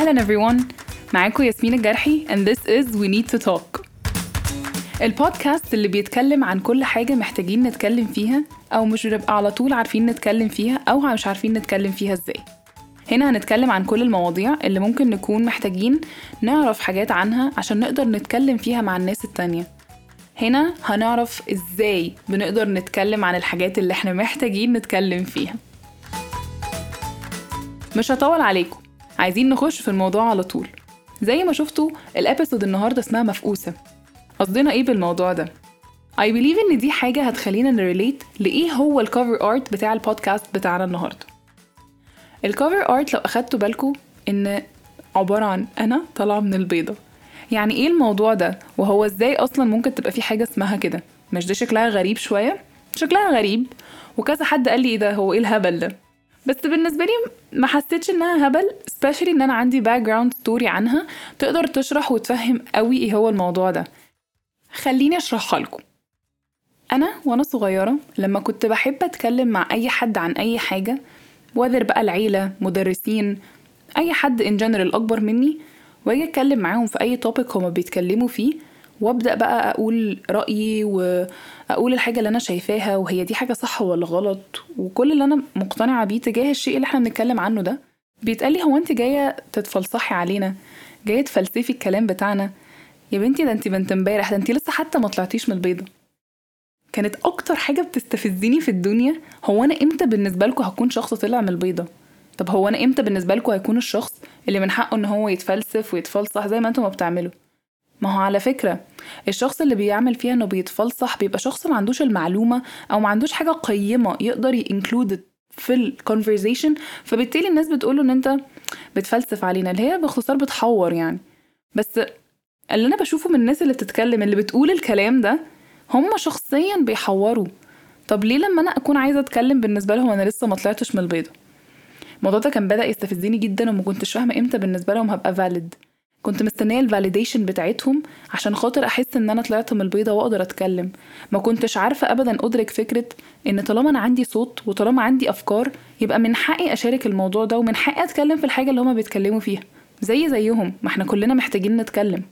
أهلا everyone. معاكم ياسمين الجرحي and this is We Need to Talk. البودكاست اللي بيتكلم عن كل حاجة محتاجين نتكلم فيها أو مش بنبقى على طول عارفين نتكلم فيها أو مش عارفين نتكلم فيها إزاي. هنا هنتكلم عن كل المواضيع اللي ممكن نكون محتاجين نعرف حاجات عنها عشان نقدر نتكلم فيها مع الناس التانية. هنا هنعرف إزاي بنقدر نتكلم عن الحاجات اللي إحنا محتاجين نتكلم فيها. مش هطول عليكم. عايزين نخش في الموضوع على طول. زي ما شفتوا ال episode النهارده اسمها مفقوسة. قصدنا إيه بالموضوع ده؟ I believe إن دي حاجة هتخلينا ن relate لإيه هو ال cover art بتاع البودكاست بتاعنا النهارده. ال cover art لو أخدتوا بالكم إن عبارة عن أنا طالعة من البيضة. يعني إيه الموضوع ده؟ وهو إزاي أصلا ممكن تبقى في حاجة اسمها كده؟ مش ده شكلها غريب شوية؟ شكلها غريب. وكذا حد قال لي إيه ده؟ هو إيه الهبل ده؟ بس بالنسبة لي ما حسيتش إنها هبل especially إن أنا عندي background story عنها. تقدر تشرح وتفهم قوي إيه هو الموضوع ده. خليني أشرحها لكم. أنا وأنا صغيرة لما كنت بحب أتكلم مع أي حد عن أي حاجة whether بقى العيلة مدرسين أي حد in general أكبر مني وأجي أتكلم معاهم في أي topic هما بيتكلموا فيه وابدأ بقى أقول رأيي وأقول الحاجة اللي أنا شايفاها وهي دي حاجة صح ولا غلط؟ وكل اللي أنا مقتنعة بيه تجاه الشيء اللي إحنا بنتكلم عنه ده بيتقال لي هو أنت جاية تتفلسحي علينا؟ جاية تفلسفي الكلام بتاعنا؟ يا بنتي ده أنت بنت امبارح ده أنت لسه حتى ما طلعتيش من البيضة. كانت أكتر حاجة بتستفزني في الدنيا هو أنا إمتى بالنسبة لكم هكون شخص طلع من البيضة؟ طب هو أنا إمتى بالنسبة لكم هيكون الشخص اللي من حقه إن هو يتفلسف ويتفلسح زي ما أنتم ما بتعملوا؟ ما هو على فكرة الشخص اللي بيعمل فيها إنه بيتفلسح بيبقى شخص ما عندوش المعلومة أو ما عندوش حاجة قيمة يقدر ينكلود في ال conversation فبالتالي الناس بتقوله إن أنت بتفلسف علينا اللي هي باختصار بتحور يعني. بس اللي أنا بشوفه من الناس اللي بتتكلم اللي بتقول الكلام ده هم شخصيا بيحوروا. طب ليه لما أنا أكون عايزة أتكلم بالنسبة لهم أنا لسه ما طلعتش من البيضة؟ الموضوع ده كان بدأ يستفزني جدا وما كنتش فاهمة إمتى بالنسبة لهم هبقى valid كنت مستنية ال validation بتاعتهم عشان خاطر أحس إن أنا طلعت من البيضة وأقدر أتكلم. ما كنتش عارفة ابدا أدرك فكرة إن طالما أنا عندي صوت وطالما عندي أفكار يبقى من حقي أشارك الموضوع ده ومن حقي أتكلم في الحاجة اللي هما بيتكلموا فيها. زي زيهم ما إحنا كلنا محتاجين نتكلم.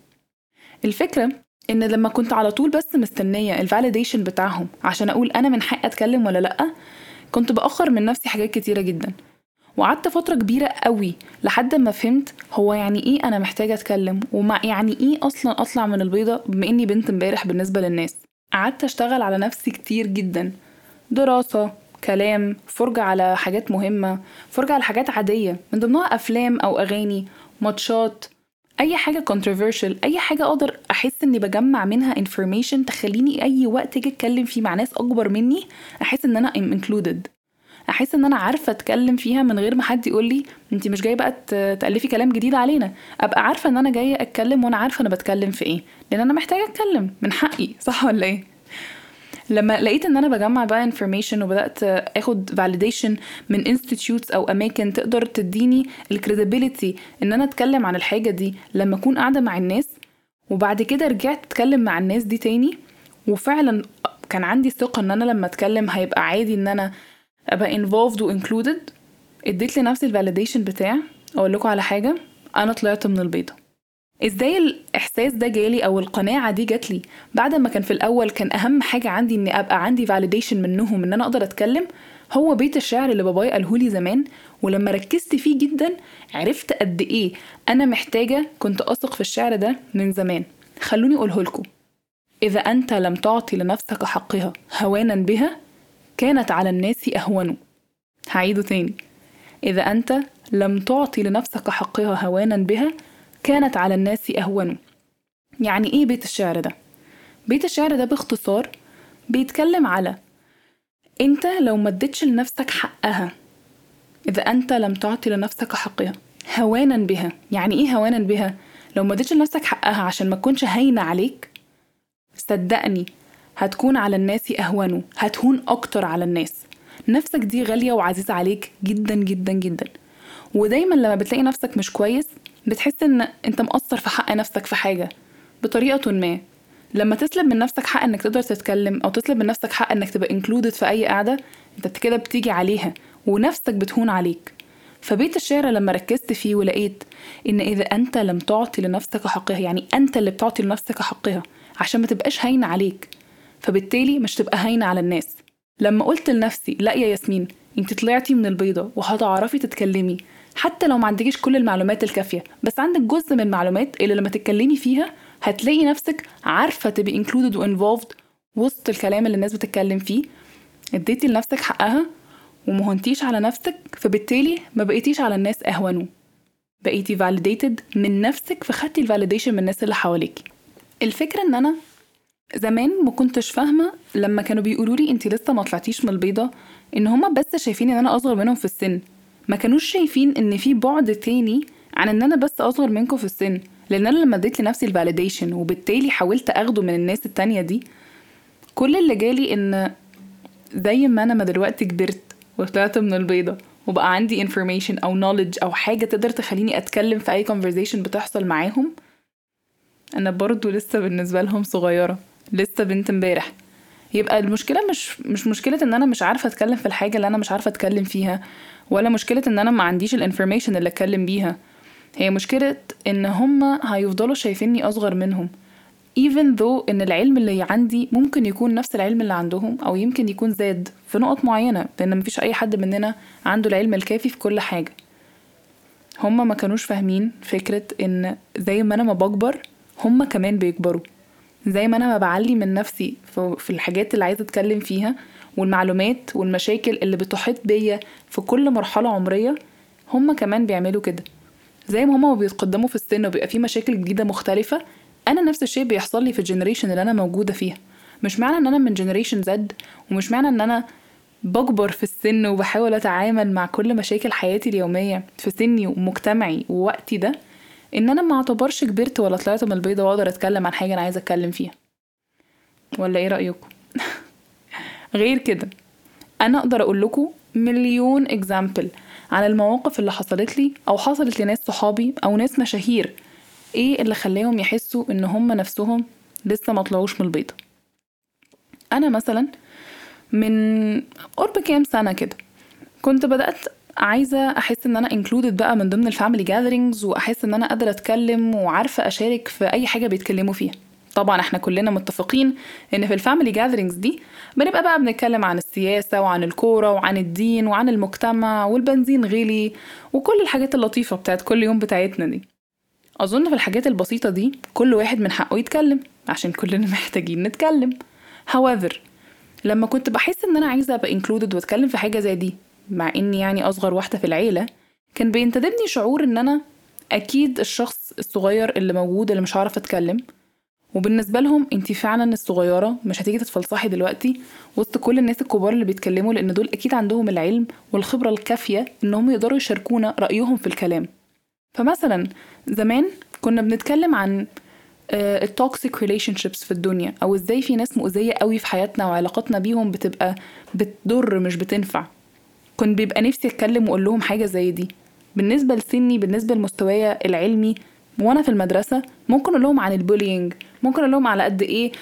الفكرة إن لما كنت على طول بس مستنية الفاليديشن بتاعهم عشان أقول أنا من حقي أتكلم ولا لأ كنت بأخر من نفسي حاجات كتيرة جدا. وقعدت فترة كبيرة قوي لحد ما فهمت هو يعني إيه أنا محتاجة أتكلم ومع يعني إيه أصلا أطلع من البيضة بما إني بنت امبارح بالنسبة للناس. قعدت أشتغل على نفسي كتير جدا. دراسة كلام فرجة على حاجات مهمة فرجة على حاجات عادية من ضمنها أفلام أو أغاني ماتشات أي حاجة controversial أي حاجة أقدر أحس إني بجمع منها information تخليني أي وقت أجي أتكلم فيه مع ناس أكبر مني أحس إن أنا I'm included. أحس إن أنا عارفة أتكلم فيها من غير ما حد يقول لي انت مش جاية بقى تألفي كلام جديد علينا. أبقى عارفة إن أنا جاية أتكلم وأنا عارفة أنا بتكلم في إيه. لأن أنا محتاجة أتكلم من حقي صح ولا إيه؟ لما لقيت إن أنا بجمع بقى information وبدأت آخد validation من institutes أو أماكن تقدر تديني ال credibility إن أنا أتكلم عن الحاجة دي لما أكون قاعدة مع الناس وبعد كده رجعت أتكلم مع الناس دي تاني وفعلا كان عندي ثقة إن أنا لما أتكلم هيبقى عادي إن أنا أبقى involved و included. اديت لنفسي ال validation بتاع أقول لكم على حاجة أنا طلعت من البيضة. إزاي الإحساس ده جالي أو القناعة دي جات لي؟ بعد ما كان في الأول كان أهم حاجة عندي إني أبقى عندي فاليديشن منهم إن أنا أقدر أتكلم. هو بيت الشعر اللي بابايا قالهولي زمان ولما ركزت فيه جدا عرفت قد إيه أنا محتاجة كنت أثق في الشعر ده من زمان. خلوني أقوله لكم. إذا أنت لم تعطي لنفسك حقها هوانا بها كانت على الناس أهون هعيده تاني إذا أنت لم تعطي لنفسك حقها هوانا بها كانت على الناس أهون يعني إيه بيت الشعر ده؟ بيت الشعر ده باختصار بيتكلم على أنت لو ما اديتش لنفسك حقها إذا أنت لم تعطي لنفسك حقها هوانا بها يعني إيه هوانا بها؟ لو ما اديتش لنفسك حقها عشان ما تكونش هاينة عليك صدقني هتكون على الناس أهون هتهون أكتر على الناس. نفسك دي غالية وعزيزة عليك جدا جدا جدا. ودايما لما بتلاقي نفسك مش كويس بتحس إن أنت مقصر في حق نفسك في حاجة. بطريقة ما. لما تسلب من نفسك حق إنك تقدر تتكلم أو تسلب من نفسك حق إنك تبقى انكلودد في أي قعدة أنت كده بتيجي عليها ونفسك بتهون عليك. فبيت الشعر لما ركزت فيه ولقيت إن إذا أنت لم تعطي لنفسك حقها يعني أنت اللي بتعطي لنفسك حقها عشان ما تبقاش هاينة عليك. فبالتالي مش تبقى هاينة على الناس. لما قلت لنفسي لا يا ياسمين انت طلعتي من البيضة وهتعرفي تتكلمي حتى لو ما عندكيش كل المعلومات الكافية بس عندك جزء من المعلومات اللي لما تتكلمي فيها هتلاقي نفسك عارفة تبقي included و involved وسط الكلام اللي الناس بتتكلم فيه اديتي لنفسك حقها ومهنتيش على نفسك فبالتالي ما بقيتيش على الناس اهونوا بقيتي validated من نفسك فخدتي ال validation من الناس اللي حواليكي. الفكرة إن أنا زمان ما كنتش فاهمة لما كانوا بيقولوا لي انت لسه ما طلعتيش من البيضة إن هما بس شايفين إن أنا أصغر منهم في السن. ما كانوش شايفين إن في بعد تاني عن إن أنا بس أصغر منكم في السن. لأن أنا لما اديت لنفسي ال validation وبالتالي حاولت أخده من الناس التانية دي كل اللي جالي إن زي ما أنا ما دلوقتي كبرت وطلعت من البيضة وبقى عندي information أو knowledge أو حاجة تقدر تخليني أتكلم في أي conversation بتحصل معاهم أنا برضو لسه بالنسبة لهم صغيرة. لسه بنت امبارح. يبقى المشكلة مش مش مشكلة إن أنا مش عارفة أتكلم في الحاجة اللي أنا مش عارفة أتكلم فيها ولا مشكلة إن أنا ما عنديش الانفورميشن اللي أتكلم بيها. هي مشكلة إن هما هيفضلوا شايفيني أصغر منهم. Even though إن العلم اللي عندي ممكن يكون نفس العلم اللي عندهم أو يمكن يكون زاد في نقط معينة لأن مفيش أي حد مننا عنده العلم الكافي في كل حاجة. هما ما كانوش فاهمين فكرة إن زي ما أنا ما بكبر هما كمان بيكبروا. زي ما أنا ما بعلي من نفسي في الحاجات اللي عايزة أتكلم فيها والمعلومات والمشاكل اللي بتحيط بيا في كل مرحلة عمرية هما كمان بيعملوا كده. زي ما هما بيتقدموا في السن وبيبقى في مشاكل جديدة مختلفة أنا نفس الشيء بيحصل لي في ال generation اللي أنا موجودة فيها. مش معنى إن أنا من generation Z ومش معنى إن أنا بكبر في السن وبحاول أتعامل مع كل مشاكل حياتي اليومية في سني ومجتمعي ووقتي ده. إن أنا ما أعتبرش كبرت ولا طلعت من البيضة وأقدر أتكلم عن حاجة أنا عايزة أتكلم فيها. ولا إيه رأيكم؟ غير كده أنا أقدر أقول لكم مليون اكزامبل عن المواقف اللي حصلت لي أو حصلت لناس صحابي أو ناس مشاهير. إيه اللي خلاهم يحسوا إن هم نفسهم لسه ما طلعوش من البيضة؟ أنا مثلا من قرب كام سنة كده كنت بدأت عايزة أحس إن أنا included بقى من ضمن ال family gatherings وأحس إن أنا قادرة أتكلم وعارفة أشارك في أي حاجة بيتكلموا فيها. طبعا إحنا كلنا متفقين إن في ال family gatherings دي بنبقى بقى بنتكلم عن السياسة وعن الكورة وعن الدين وعن المجتمع والبنزين غلي وكل الحاجات اللطيفة بتاعت كل يوم بتاعتنا دي. أظن في الحاجات البسيطة دي كل واحد من حقه يتكلم عشان كلنا محتاجين نتكلم. However لما كنت بحس إن أنا عايزة أبقى included وأتكلم في حاجة زي دي مع إني يعني أصغر واحدة في العيلة كان بينتدبني شعور إن أنا أكيد الشخص الصغير اللي موجود اللي مش هعرف أتكلم. وبالنسبة لهم أنتي فعلا الصغيرة مش هتيجي تتفلصحي دلوقتي وسط كل الناس الكبار اللي بيتكلموا لأن دول أكيد عندهم العلم والخبرة الكافية انهم يقدروا يشاركونا رأيهم في الكلام. فمثلا زمان كنا بنتكلم عن ال toxic relationships في الدنيا أو إزاي في ناس مؤذية قوي في حياتنا وعلاقاتنا بيهم بتبقى بتضر مش بتنفع. كنت بيبقى نفسي أتكلم وأقول لهم حاجة زي دي. بالنسبة لسني بالنسبة لمستوايا العلمي وأنا في المدرسة ممكن أقول لهم عن ال bullying ممكن أقول لهم على قد إيه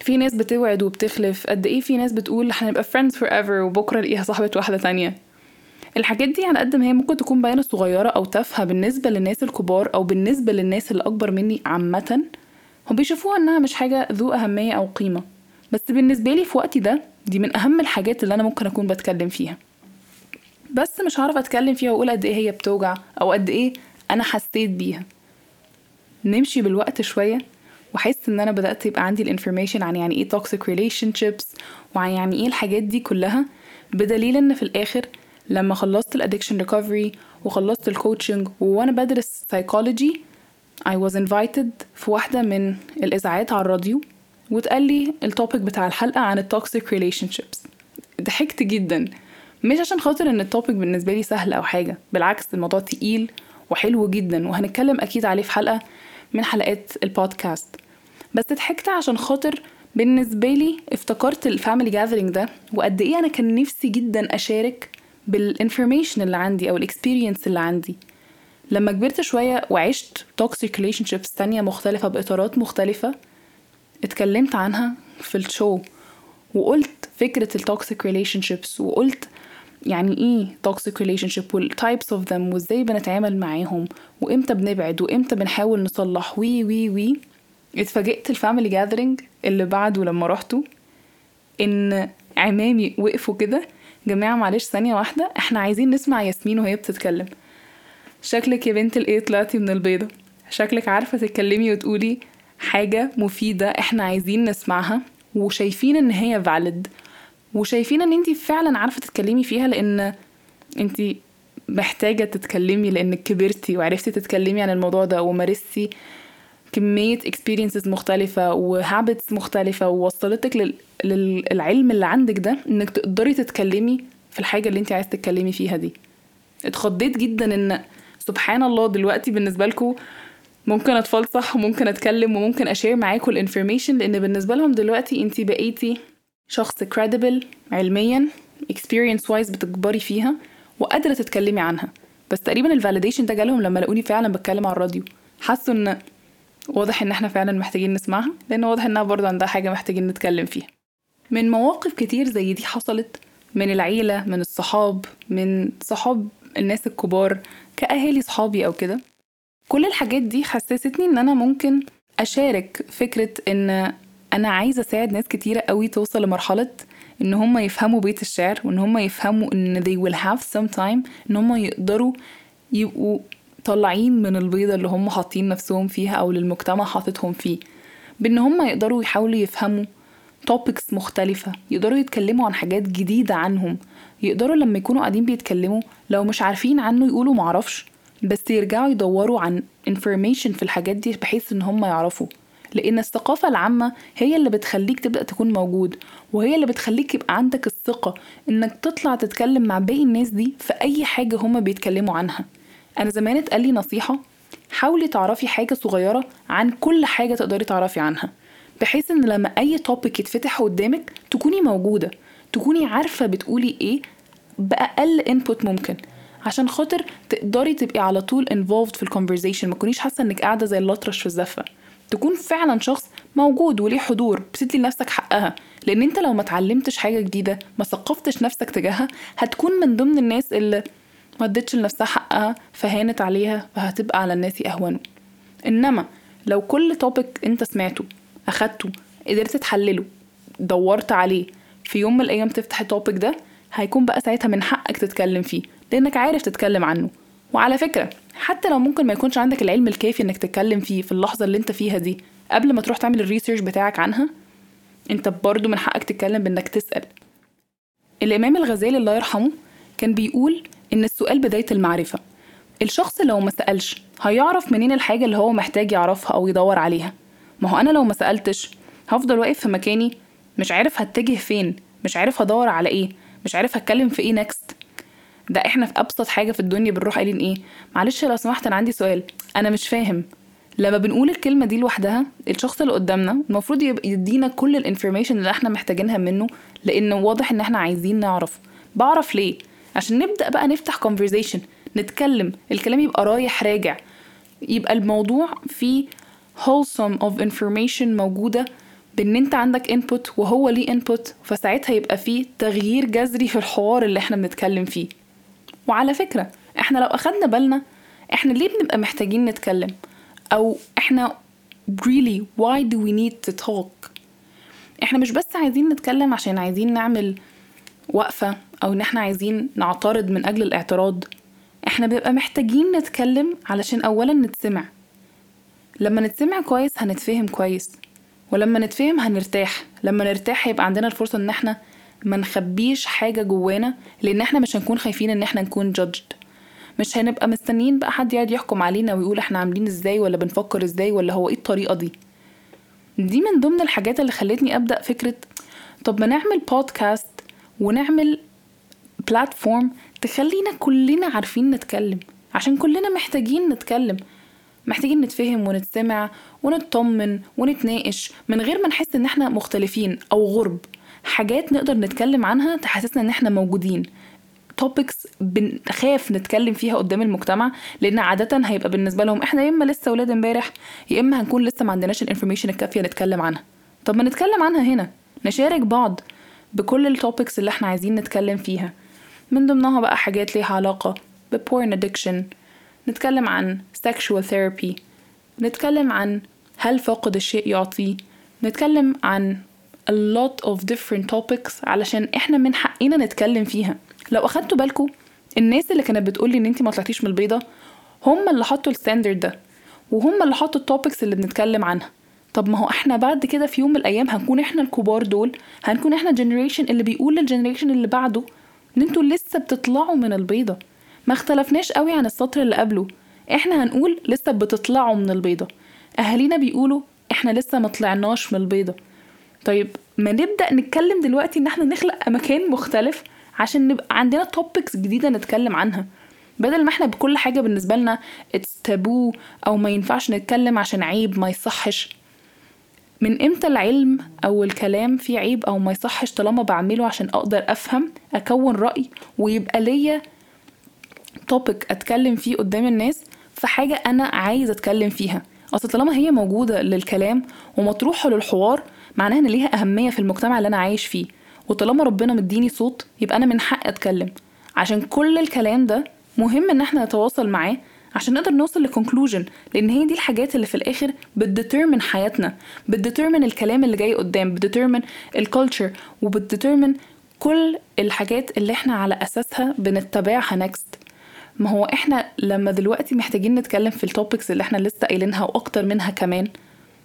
في ناس بتوعد وبتخلف قد إيه في ناس بتقول هنبقى friends forever وبكرة الاقيها صاحبة واحدة تانية. الحاجات دي على قد ما هي ممكن تكون باينة صغيرة أو تافهة بالنسبة للناس الكبار أو بالنسبة للناس اللي أكبر مني عامة هم بيشوفوها إنها مش حاجة ذو أهمية أو قيمة. بس بالنسبة لي في وقتي ده دي من أهم الحاجات اللي أنا ممكن أكون بتكلم فيها. بس مش هعرف أتكلم فيها وأقول قد إيه هي بتوجع أو قد إيه أنا حسيت بيها. نمشي بالوقت شوية وأحس إن أنا بدأت يبقى عندي الانفورميشن عن يعني إيه toxic relationships وعن يعني إيه الحاجات دي كلها بدليل إن في الآخر لما خلصت ال addiction recovery وخلصت ال coaching وأنا بدرس سايكولوجي I was invited في واحدة من الإذاعات على الراديو واتقال لي ال topic بتاع الحلقة عن ال toxic relationships ضحكت جدا. مش عشان خاطر إن ال topic بالنسبة لي سهل أو حاجة بالعكس الموضوع تقيل وحلو جدا وهنتكلم أكيد عليه في حلقة من حلقات البودكاست بس ضحكت عشان خاطر بالنسبة لي افتكرت ال family gathering ده وقد إيه أنا كان نفسي جدا أشارك بال information اللي عندي أو ال experience اللي عندي. لما كبرت شوية وعشت toxic relationships تانية مختلفة بإطارات مختلفة اتكلمت عنها في ال show وقلت فكرة ال toxic relationships وقلت يعني إيه toxic relationship وال types of them وإزاي بنتعامل معاهم وإمتى بنبعد وإمتى بنحاول نصلح. وي وي وي اتفاجئت ال family gathering اللي بعده لما رحته إن عمامي وقفوا كده. جماعة معلش ثانية واحدة إحنا عايزين نسمع ياسمين وهي بتتكلم. شكلك يا بنت الإيه طلعتي من البيضة. شكلك عارفة تتكلمي وتقولي حاجة مفيدة إحنا عايزين نسمعها وشايفين إن هي valid. وشايفين ان انتي فعلا عارفة تتكلمي فيها لأن انتي محتاجة تتكلمي لانك كبرتي وعرفتي تتكلمي عن الموضوع ده ومارستي كمية experiences مختلفة و habits مختلفة ووصلتك لل... للعلم اللي عندك ده إنك تقدري تتكلمي في الحاجة اللي انت عايز تتكلمي فيها دي. اتخضيت جدا إن سبحان الله دلوقتي بالنسبة لكم ممكن اتفلسف وممكن أتكلم وممكن ا share معاكم ال information لأن بالنسبة لهم دلوقتي انت بقيتي شخص credible علميا experience wise بتكبري فيها وقادرة تتكلمي عنها. بس تقريبا الفاليديشن ده جالهم لما لقوني فعلا بتكلم على الراديو. حسوا إن واضح إن إحنا فعلا محتاجين نسمعها لأن واضح إنها برضه عندها حاجة محتاجين نتكلم فيها. من مواقف كتير زي دي حصلت من العيلة من الصحاب من صحاب الناس الكبار كأهالي صحابي أو كده. كل الحاجات دي حسستني إن أنا ممكن أشارك فكرة إن أنا عايزة أساعد ناس كتيرة قوي توصل لمرحلة إن هم يفهموا بيت الشعر وإن هم يفهموا إن they will have some time إن هم يقدروا يبقوا طالعين من البيضة اللي هم حاطين نفسهم فيها أو للمجتمع حاططهم فيه. بإن هم يقدروا يحاولوا يفهموا توبكس مختلفة يقدروا يتكلموا عن حاجات جديدة عنهم يقدروا لما يكونوا قاعدين بيتكلموا لو مش عارفين عنه يقولوا معرفش بس يرجعوا يدوروا عن information في الحاجات دي بحيث إن هم يعرفوا. لأن الثقافة العامة هي اللي بتخليك تبدأ تكون موجود وهي اللي بتخليك يبقى عندك الثقة إنك تطلع تتكلم مع باقي الناس دي في أي حاجة هما بيتكلموا عنها. أنا زمان اتقال لي نصيحة حاولي تعرفي حاجة صغيرة عن كل حاجة تقدري تعرفي عنها بحيث إن لما أي توبيك يتفتح قدامك تكوني موجودة تكوني عارفة بتقولي إيه بأقل input ممكن عشان خاطر تقدري تبقي على طول involved في ال conversation ما تكونيش حاسة إنك قاعدة زي الأطرش في الزفة. تكون فعلا شخص موجود وليه حضور بتدي لنفسك حقها. لأن أنت لو ما اتعلمتش حاجة جديدة ما ثقفتش نفسك تجاهها هتكون من ضمن الناس اللي ما ادتش لنفسها حقها فهانت عليها فهتبقى على الناس أهون. إنما لو كل topic أنت سمعته أخدته قدرت تحلله دورت عليه في يوم من الأيام تفتح ال topic ده هيكون بقى ساعتها من حقك تتكلم فيه لأنك عارف تتكلم عنه. وعلى فكرة حتى لو ممكن ما يكونش عندك العلم الكافي إنك تتكلم فيه في اللحظة اللي أنت فيها دي قبل ما تروح تعمل ال research بتاعك عنها أنت برضو من حقك تتكلم بإنك تسأل. الإمام الغزالي الله يرحمه كان بيقول إن السؤال بداية المعرفة. الشخص لو ما سألش هيعرف منين الحاجة اللي هو محتاج يعرفها أو يدور عليها. ما هو أنا لو ما سألتش هفضل واقف في مكاني مش عارف هتجه فين مش عارف هدور على إيه مش عارف هتكلم في إيه next ده إحنا في أبسط حاجة في الدنيا بنروح قايلين إيه؟ معلش لو سمحت أنا عندي سؤال. أنا مش فاهم. لما بنقول الكلمة دي لوحدها الشخص اللي قدامنا المفروض يدينا كل ال information اللي إحنا محتاجينها منه لأن واضح إن إحنا عايزين نعرف. بعرف ليه؟ عشان نبدأ بقى نفتح conversation نتكلم الكلام يبقى رايح راجع. يبقى الموضوع فيه wholesome of information موجودة بإن أنت عندك input وهو ليه input فساعتها يبقى فيه تغيير جذري في الحوار اللي إحنا بنتكلم فيه. وعلى فكرة إحنا لو أخدنا بالنا إحنا ليه بنبقى محتاجين نتكلم؟ أو إحنا really why do we need to talk إحنا مش بس عايزين نتكلم عشان عايزين نعمل وقفة أو إن إحنا عايزين نعترض من أجل الاعتراض. إحنا بنبقى محتاجين نتكلم علشان اولا نتسمع. لما نتسمع كويس هنتفهم كويس ولما نتفهم هنرتاح. لما نرتاح هيبقى عندنا الفرصة إن إحنا ما نخبيش حاجة جوانا لأن إحنا مش هنكون خايفين إن إحنا نكون judged. مش هنبقى مستنيين بقى حد يقعد يحكم علينا ويقول إحنا عاملين إزاي ولا بنفكر إزاي ولا هو إيه الطريقة دي. دي من ضمن الحاجات اللي خلتني أبدأ فكرة طب ما نعمل بودكاست ونعمل platform تخلينا كلنا عارفين نتكلم. عشان كلنا محتاجين نتكلم. محتاجين نتفهم ونتسمع ونطمن ونتناقش من غير ما نحس إن إحنا مختلفين أو غرب. حاجات نقدر نتكلم عنها تحسسنا إن إحنا موجودين. topics بنخاف نتكلم فيها قدام المجتمع لأن عادة هيبقى بالنسبة لهم إحنا يا إما لسه ولاد إمبارح يا إما هنكون لسه ما عندناش ال information الكافية نتكلم عنها. طب ما نتكلم عنها هنا. نشارك بعض بكل ال topics اللي إحنا عايزين نتكلم فيها. من ضمنها بقى حاجات ليها علاقة ب porn addiction نتكلم عن sexual therapy نتكلم عن هل فاقد الشيء يعطيه نتكلم عن a lot of different topics علشان إحنا من حقنا نتكلم فيها. لو أخدتوا بالكم الناس اللي كانت بتقولي إن انت ما طلعتيش من البيضة هم اللي حطوا ال standard ده وهم اللي حطوا ال topics اللي بنتكلم عنها. طب ما هو إحنا بعد كده في يوم من الأيام هنكون إحنا الكبار دول هنكون إحنا ال generation اللي بيقول لل generation اللي بعده إن أنتوا لسه بتطلعوا من البيضة. ما اختلفناش قوي عن السطر اللي قبله. إحنا هنقول لسه بتطلعوا من البيضة. أهالينا بيقولوا إحنا لسه ما طلعناش من البيضة. طيب ما نبدأ نتكلم دلوقتي إن إحنا نخلق مكان مختلف عشان نبقى عندنا topics جديدة نتكلم عنها. بدل ما إحنا بكل حاجة بالنسبة لنا it's taboo أو ما ينفعش نتكلم عشان عيب ما يصحش. من إمتى العلم أو الكلام فيه عيب أو ما يصحش طالما بعمله عشان أقدر أفهم أكون رأي ويبقى ليا topic أتكلم فيه قدام الناس في حاجة أنا عايز أتكلم فيها. أصل طالما هي موجودة للكلام ومطروحة للحوار معناها إن ليها أهمية في المجتمع اللي أنا عايش فيه. وطالما ربنا مديني صوت يبقى أنا من حقي أتكلم. عشان كل الكلام ده مهم إن إحنا نتواصل معاه عشان نقدر نوصل ل conclusion لأن هي دي الحاجات اللي في الآخر بت determine حياتنا بت determine الكلام اللي جاي قدام بت determine ال culture وبت determine كل الحاجات اللي إحنا على أساسها بنتبعها next ما هو إحنا لما دلوقتي محتاجين نتكلم في ال topics اللي إحنا لسه قايلينها وأكتر منها كمان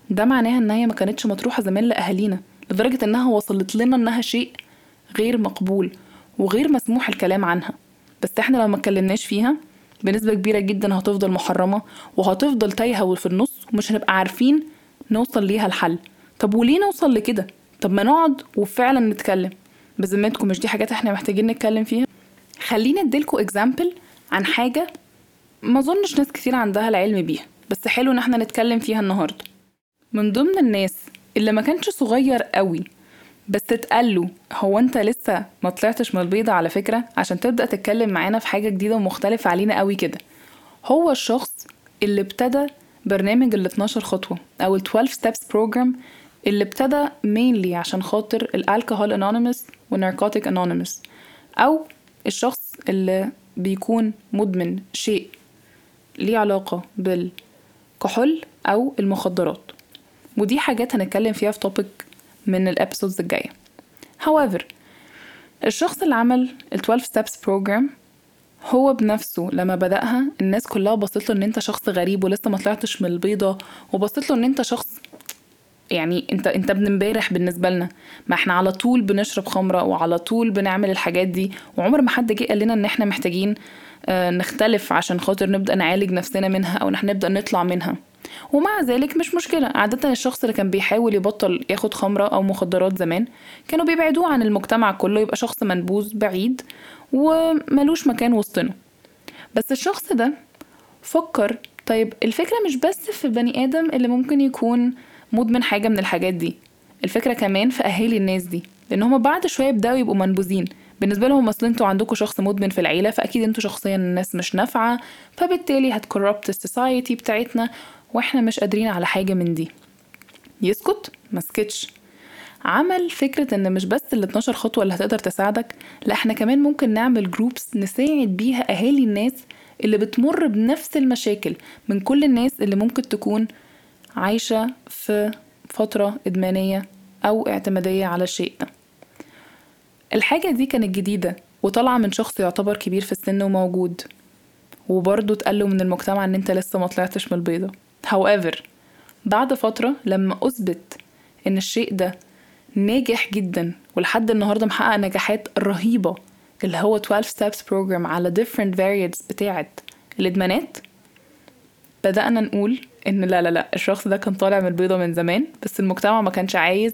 ده معناها ان هي ما كانتش مطروحة زمان لأهالينا لدرجة إنها وصلت لنا إنها شيء غير مقبول وغير مسموح الكلام عنها. بس إحنا لو ما اتكلمناش فيها بنسبة كبيرة جدا هتفضل محرمة وهتفضل تايهة في النص ومش هنبقى عارفين نوصل ليها الحل. طب وليه نوصل لكده؟ طب ما نقعد وفعلا نتكلم. بذمتكم مش دي حاجات إحنا محتاجين نتكلم فيها خليني اديلكوا اكزامبل عن حاجة ما أظنش ناس كتير عندها العلم بيها بس حلو إن إحنا نتكلم فيها النهاردة. من ضمن الناس اللي ما كانش صغير قوي بس اتقال له هو انت لسه ما طلعتش من البيضة على فكرة؟ عشان تبدأ تتكلم معانا في حاجة جديدة ومختلفة علينا قوي كده. هو الشخص اللي ابتدى برنامج ال 12 خطوة أو ال 12 steps program اللي ابتدى mainly عشان خاطر ال Alcoholics Anonymous وال Narcotics Anonymous أو الشخص اللي بيكون مدمن شيء ليه علاقة بالكحول أو المخدرات. ودي حاجات هنتكلم فيها في topic من ال episodes الجاية. However الشخص اللي عمل ال 12 steps program هو بنفسه لما بدأها الناس كلها بصت له إن أنت شخص غريب ولسه ما طلعتش من البيضة وبصت له إن أنت شخص يعني أنت أنت ابن امبارح بالنسبة لنا. ما إحنا على طول بنشرب خمرة وعلى طول بنعمل الحاجات دي. وعمر ما حد جه قال لنا إن إحنا محتاجين آه، نختلف عشان خاطر نبدأ نعالج نفسنا منها أو إن إحنا نبدأ نطلع منها. ومع ذلك مش مشكلة. عادة الشخص اللي كان بيحاول يبطل ياخد خمرة أو مخدرات زمان كانوا بيبعدوه عن المجتمع كله يبقى شخص منبوذ بعيد وملوش مكان وسطنا. بس الشخص ده فكر طيب الفكرة مش بس في بني آدم اللي ممكن يكون مدمن حاجة من الحاجات دي الفكرة كمان في أهالي الناس دي لأن هما بعد شوية يبدأوا يبقوا منبوذين. بالنسبة لهم أصل أنتوا عندكم شخص مدمن في العيلة فأكيد أنتوا شخصيا الناس مش نافعة فبالتالي هت corrupt ال society بتاعتنا. وإحنا مش قادرين على حاجة من دي. يسكت مسكتش عمل فكرة إن مش بس ال 12 خطوة اللي هتقدر تساعدك لا إحنا كمان ممكن نعمل groups نساعد بيها أهالي الناس اللي بتمر بنفس المشاكل من كل الناس اللي ممكن تكون عايشة في فترة إدمانية أو اعتمادية على الشيء ده. الحاجة دي كانت جديدة وطالعة من شخص يعتبر كبير في السن وموجود. وبرضه اتقاله من المجتمع إن أنت لسه ما طلعتش من البيضة. However بعد فترة لما أثبت إن الشيء ده ناجح جدا ولحد النهاردة محقق نجاحات رهيبة اللي هو 12 steps program على different variants بتاعة الإدمانات بدأنا نقول إن لا لا لا الشخص ده كان طالع من البيضة من زمان بس المجتمع ما كانش عايز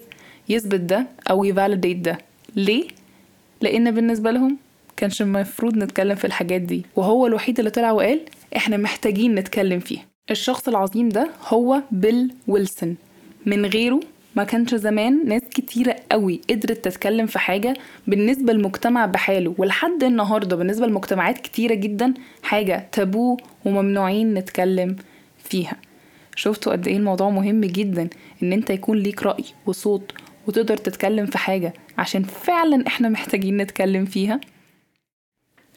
يثبت ده أو يفاليديت ده ليه؟ لأن بالنسبة لهم كانش المفروض نتكلم في الحاجات دي وهو الوحيد اللي طلع وقال إحنا محتاجين نتكلم فيها الشخص العظيم ده هو بيل ويلسون. من غيره ما كانش زمان ناس كتيرة قوي قدرت تتكلم في حاجة بالنسبة للمجتمع بحاله ولحد النهاردة بالنسبة لمجتمعات كتيرة جدا حاجة تابو وممنوعين نتكلم فيها. شفتوا قد إيه الموضوع مهم جدا؟ إن أنت يكون ليك رأي وصوت وتقدر تتكلم في حاجة عشان فعلا إحنا محتاجين نتكلم فيها.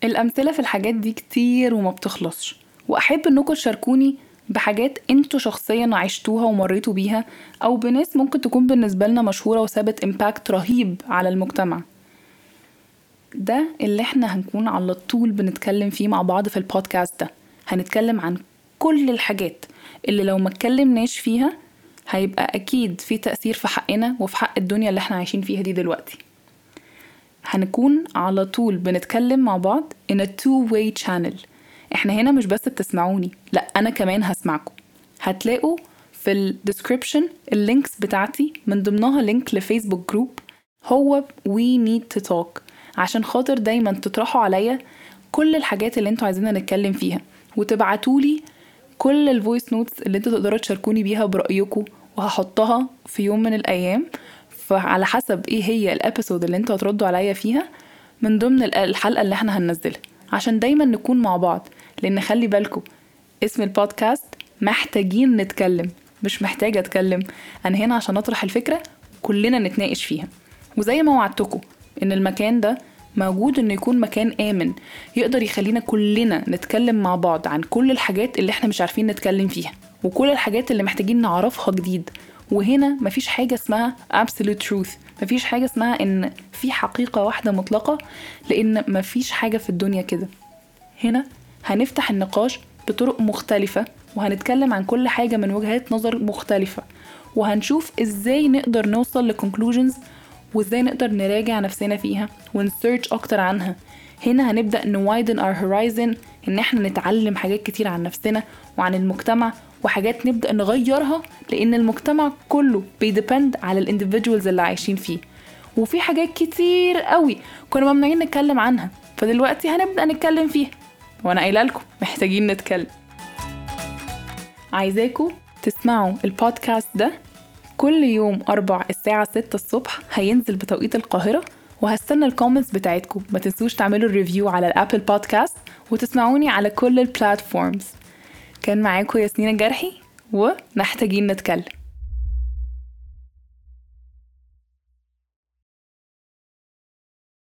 الأمثلة في الحاجات دي كتير وما بتخلصش. وأحب إنكم تشاركوني بحاجات أنتوا شخصيا عشتوها ومريتوا بيها أو بناس ممكن تكون بالنسبة لنا مشهورة وسابت امباكت رهيب على المجتمع. ده اللي إحنا هنكون على طول بنتكلم فيه مع بعض في البودكاست ده. هنتكلم عن كل الحاجات اللي لو ما اتكلمناش فيها هيبقى أكيد في تأثير في حقنا وفي حق الدنيا اللي إحنا عايشين فيها دي دلوقتي. هنكون على طول بنتكلم مع بعض in a two way channel. إحنا هنا مش بس بتسمعوني لا أنا كمان هسمعكم. هتلاقوا في ال description ال links بتاعتي من ضمنها link ل Facebook group هو we need to talk. عشان خاطر دايما تطرحوا عليا كل الحاجات اللي أنتوا عايزيننا نتكلم فيها وتبعتولي كل ال voice notes اللي أنتوا تقدروا تشاركوني بيها برأيكم وهحطها في يوم من الأيام. فعلى حسب إيه هي ال episode اللي أنتوا هتردوا عليا فيها من ضمن الحلقة اللي إحنا هننزلها. عشان دايما نكون مع بعض. لأن خلي بالكم اسم البودكاست محتاجين نتكلم مش محتاجة اتكلم. أنا هنا عشان اطرح الفكرة كلنا نتناقش فيها. وزي ما وعدتكم ان المكان ده موجود انه يكون مكان آمن يقدر يخلينا كلنا نتكلم مع بعض عن كل الحاجات اللي إحنا مش عارفين نتكلم فيها وكل الحاجات اللي محتاجين نعرفها جديد. وهنا مفيش حاجة اسمها absolute truth مفيش حاجة اسمها إن في حقيقة واحدة مطلقة لأن مفيش حاجة في الدنيا كده. هنا هنفتح النقاش بطرق مختلفة وهنتكلم عن كل حاجة من وجهات نظر مختلفة وهنشوف إزاي نقدر نوصل ل conclusions وإزاي نقدر نراجع نفسنا فيها ون search أكتر عنها. هنا هنبدأ ن widen our horizon إن إحنا نتعلم حاجات كتير عن نفسنا وعن المجتمع وحاجات نبدأ نغيرها لأن المجتمع كله بي depend على ال individuals اللي عايشين فيه. وفي حاجات كتير قوي كنا ممنوعين نتكلم عنها فدلوقتي هنبدأ نتكلم فيها. وأنا قايله لكم محتاجين نتكلم. عايزاكم تسمعوا البودكاست ده كل يوم أربع الساعة ستة الصبح هينزل بتوقيت القاهرة وهستنى ال comments بتاعتكم. ما تنسوش تعملوا ال review على ال Apple Podcast وتسمعوني على كل ال platforms كان معاكم ياسمين الجرحي ومحتاجين نتكلم.